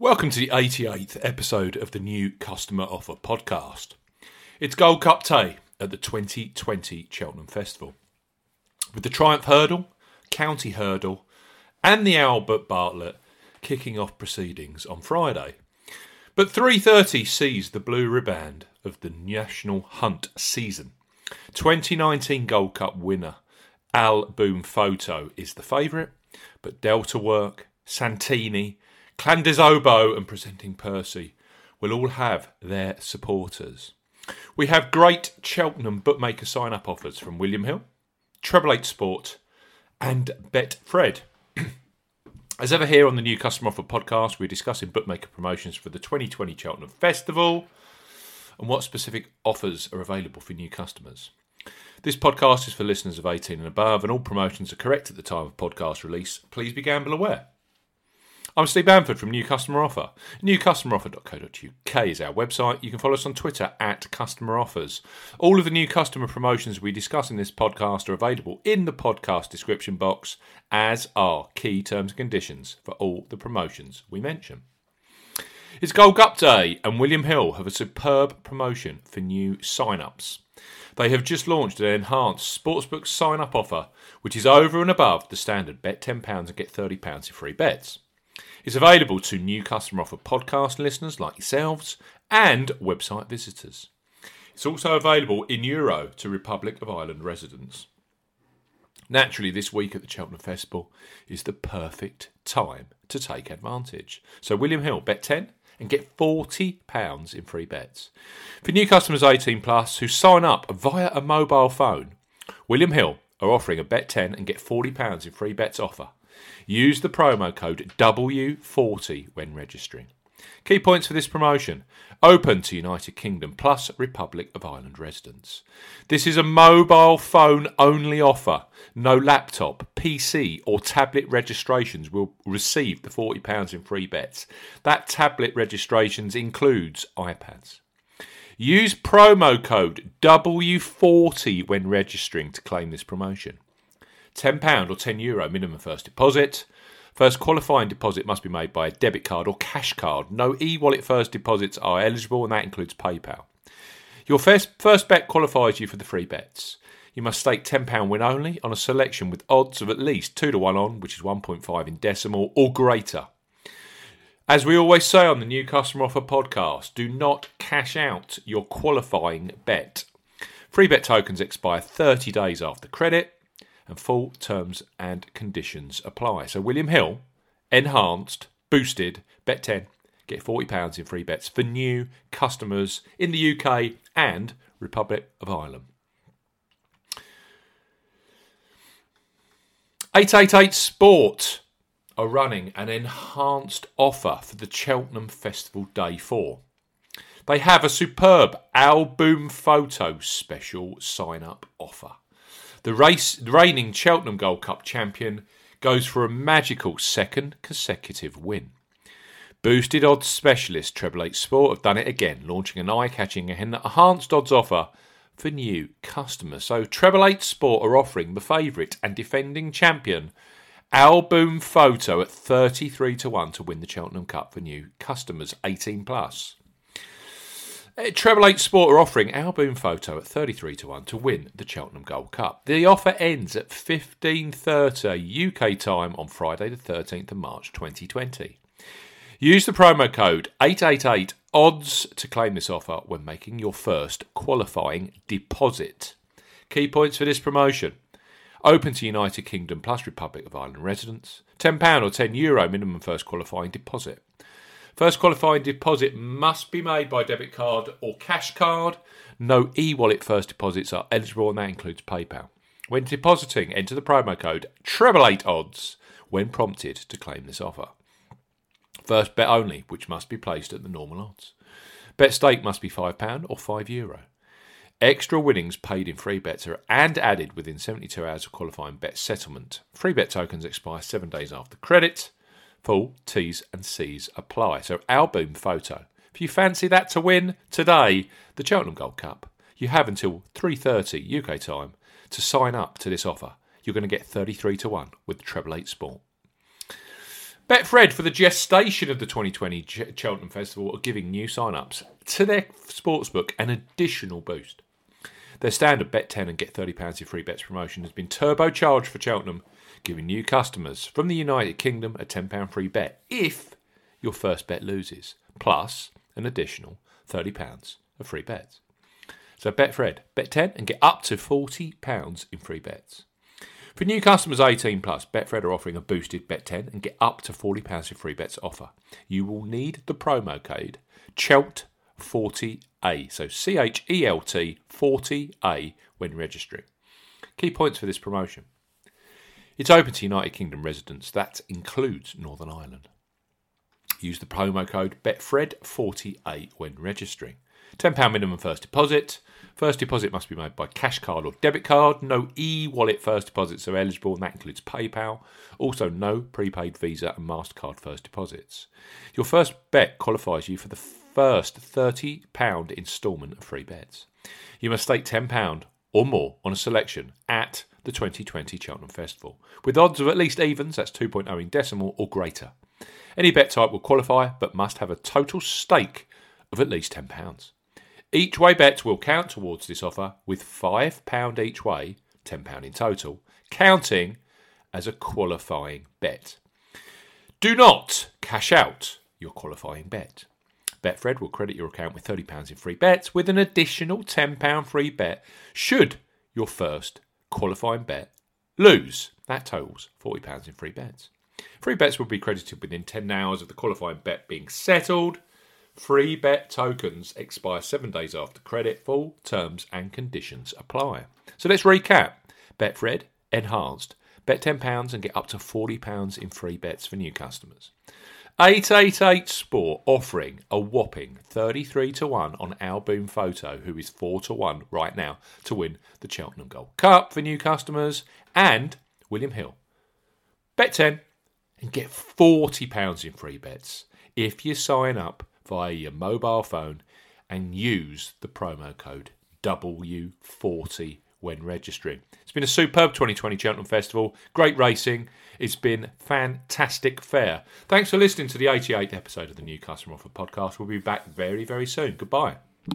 Welcome to the 88th episode of the new Customer Offer podcast. It's Gold Cup Day at the 2020 Cheltenham Festival. With the Triumph Hurdle, County Hurdle, and the Albert Bartlett kicking off proceedings on Friday. But 3:30 sees the blue riband of the National Hunt season. 2019 Gold Cup winner Al Boum Photo is the favourite, but Delta Work, Santini, Clan Des Obeaux and presenting Percy will all have their supporters. We have great Cheltenham bookmaker sign up offers from William Hill, Treble Eight Sport, and Betfred. As ever, here on the new Customer Offer podcast, we're discussing bookmaker promotions for the 2020 Cheltenham Festival and what specific offers are available for new customers. This podcast is for listeners of 18 and above, and all promotions are correct at the time of podcast release. Please be gamble aware. I'm Steve Bamford from New Customer Offer. NewCustomeroffer.co.uk is our website. You can follow us on Twitter at Customer Offers. All of the new customer promotions we discuss in this podcast are available in the podcast description box, as are key terms and conditions for all the promotions we mention. It's Gold Cup Day, and William Hill have a superb promotion for new sign ups. They have just launched an enhanced sportsbook sign up offer, which is over and above the standard bet £10 and get £30 in free bets. It's available to new customer offer podcast listeners like yourselves and website visitors. It's also available in Euro to Republic of Ireland residents. Naturally, this week at the Cheltenham Festival is the perfect time to take advantage. So, William Hill, bet 10 and get £40 in free bets. For new customers 18 plus who sign up via a mobile phone, William Hill are offering a bet 10 and get £40 in free bets offer. Use the promo code W40 when registering. Key points for this promotion open to United Kingdom plus Republic of Ireland residents. This is a mobile phone only offer. No laptop, PC, or tablet registrations will receive the £40 in free bets. That tablet registrations includes iPads. Use promo code W40 when registering to claim this promotion. £10 or €10 Euro minimum first deposit. First qualifying deposit must be made by a debit card or cash card. No e wallet first deposits are eligible, and that includes PayPal. Your first, first bet qualifies you for the free bets. You must stake £10 win only on a selection with odds of at least 2 to 1 on, which is 1.5 in decimal, or greater. As we always say on the New Customer Offer podcast, do not cash out your qualifying bet. Free bet tokens expire 30 days after credit and full terms and conditions apply. So William Hill, enhanced, boosted, bet 10, get £40 in free bets for new customers in the UK and Republic of Ireland. 888 Sport are running an enhanced offer for the Cheltenham Festival Day 4. They have a superb Al Boum photo special sign up offer. The race, reigning Cheltenham Gold Cup champion goes for a magical second consecutive win. Boosted odds specialist Treble Eight Sport have done it again, launching an eye-catching enhanced odds offer for new customers. So Treble Eight Sport are offering the favourite and defending champion Al Boum Photo at 33 to 1 to win the Cheltenham Cup for new customers 18 plus. Uh, Treble Eight Sport are offering Al Boum Photo at 33 to 1 to win the Cheltenham Gold Cup. The offer ends at 15.30 UK time on Friday the 13th of March 2020. Use the promo code 888 odds to claim this offer when making your first qualifying deposit. Key points for this promotion. Open to United Kingdom plus Republic of Ireland residents. £10 or €10 Euro minimum first qualifying deposit. First qualifying deposit must be made by debit card or cash card. No e wallet first deposits are eligible, and that includes PayPal. When depositing, enter the promo code treble8 odds when prompted to claim this offer. First bet only, which must be placed at the normal odds. Bet stake must be £5 or €5 Euro. Extra winnings paid in free bets are and added within 72 hours of qualifying bet settlement. Free bet tokens expire seven days after credit. Full T's and C's apply. So Al Boum photo. If you fancy that to win today, the Cheltenham Gold Cup, you have until 3:30 UK time to sign up to this offer. You're going to get 33 to 1 with Treble 8 Sport. Betfred, for the gestation of the 2020 Ch- Cheltenham Festival, are giving new sign ups to their sportsbook an additional boost. Their standard bet 10 and get £30 in free bets promotion has been turbocharged for Cheltenham, giving new customers from the United Kingdom a £10 free bet if your first bet loses, plus an additional £30 of free bets. So Betfred, bet 10 and get up to £40 in free bets. For new customers 18 plus, Betfred are offering a boosted bet 10 and get up to £40 in free bets offer. You will need the promo code CHELT40A, so C H E L T 40A when registering. Key points for this promotion. It's open to United Kingdom residents, that includes Northern Ireland. Use the promo code BETFRED48 when registering. £10 minimum first deposit. First deposit must be made by cash card or debit card. No e wallet first deposits are eligible, and that includes PayPal. Also, no prepaid Visa and MasterCard first deposits. Your first bet qualifies you for the first £30 instalment of free bets. You must stake £10 or more on a selection at the 2020 Cheltenham Festival, with odds of at least evens, that's 2.0 in decimal, or greater. Any bet type will qualify, but must have a total stake of at least £10. Each way bets will count towards this offer with £5 each way, £10 in total, counting as a qualifying bet. Do not cash out your qualifying bet. Betfred will credit your account with £30 in free bets with an additional £10 free bet should your first qualifying bet lose. That totals £40 in free bets. Free bets will be credited within 10 hours of the qualifying bet being settled. Free bet tokens expire seven days after credit. Full terms and conditions apply. So let's recap. Betfred enhanced. Bet £10 and get up to £40 in free bets for new customers. 888 Sport offering a whopping 33 to 1 on Al Boum Photo, who is 4 to 1 right now to win the Cheltenham Gold Cup for new customers, and William Hill. Bet 10 and get £40 in free bets if you sign up via your mobile phone and use the promo code W40 when registering. It's been a superb 2020 Cheltenham Festival. Great racing. It's been fantastic fair. Thanks for listening to the 88th episode of the New Customer Offer podcast. We'll be back very, very soon. Goodbye.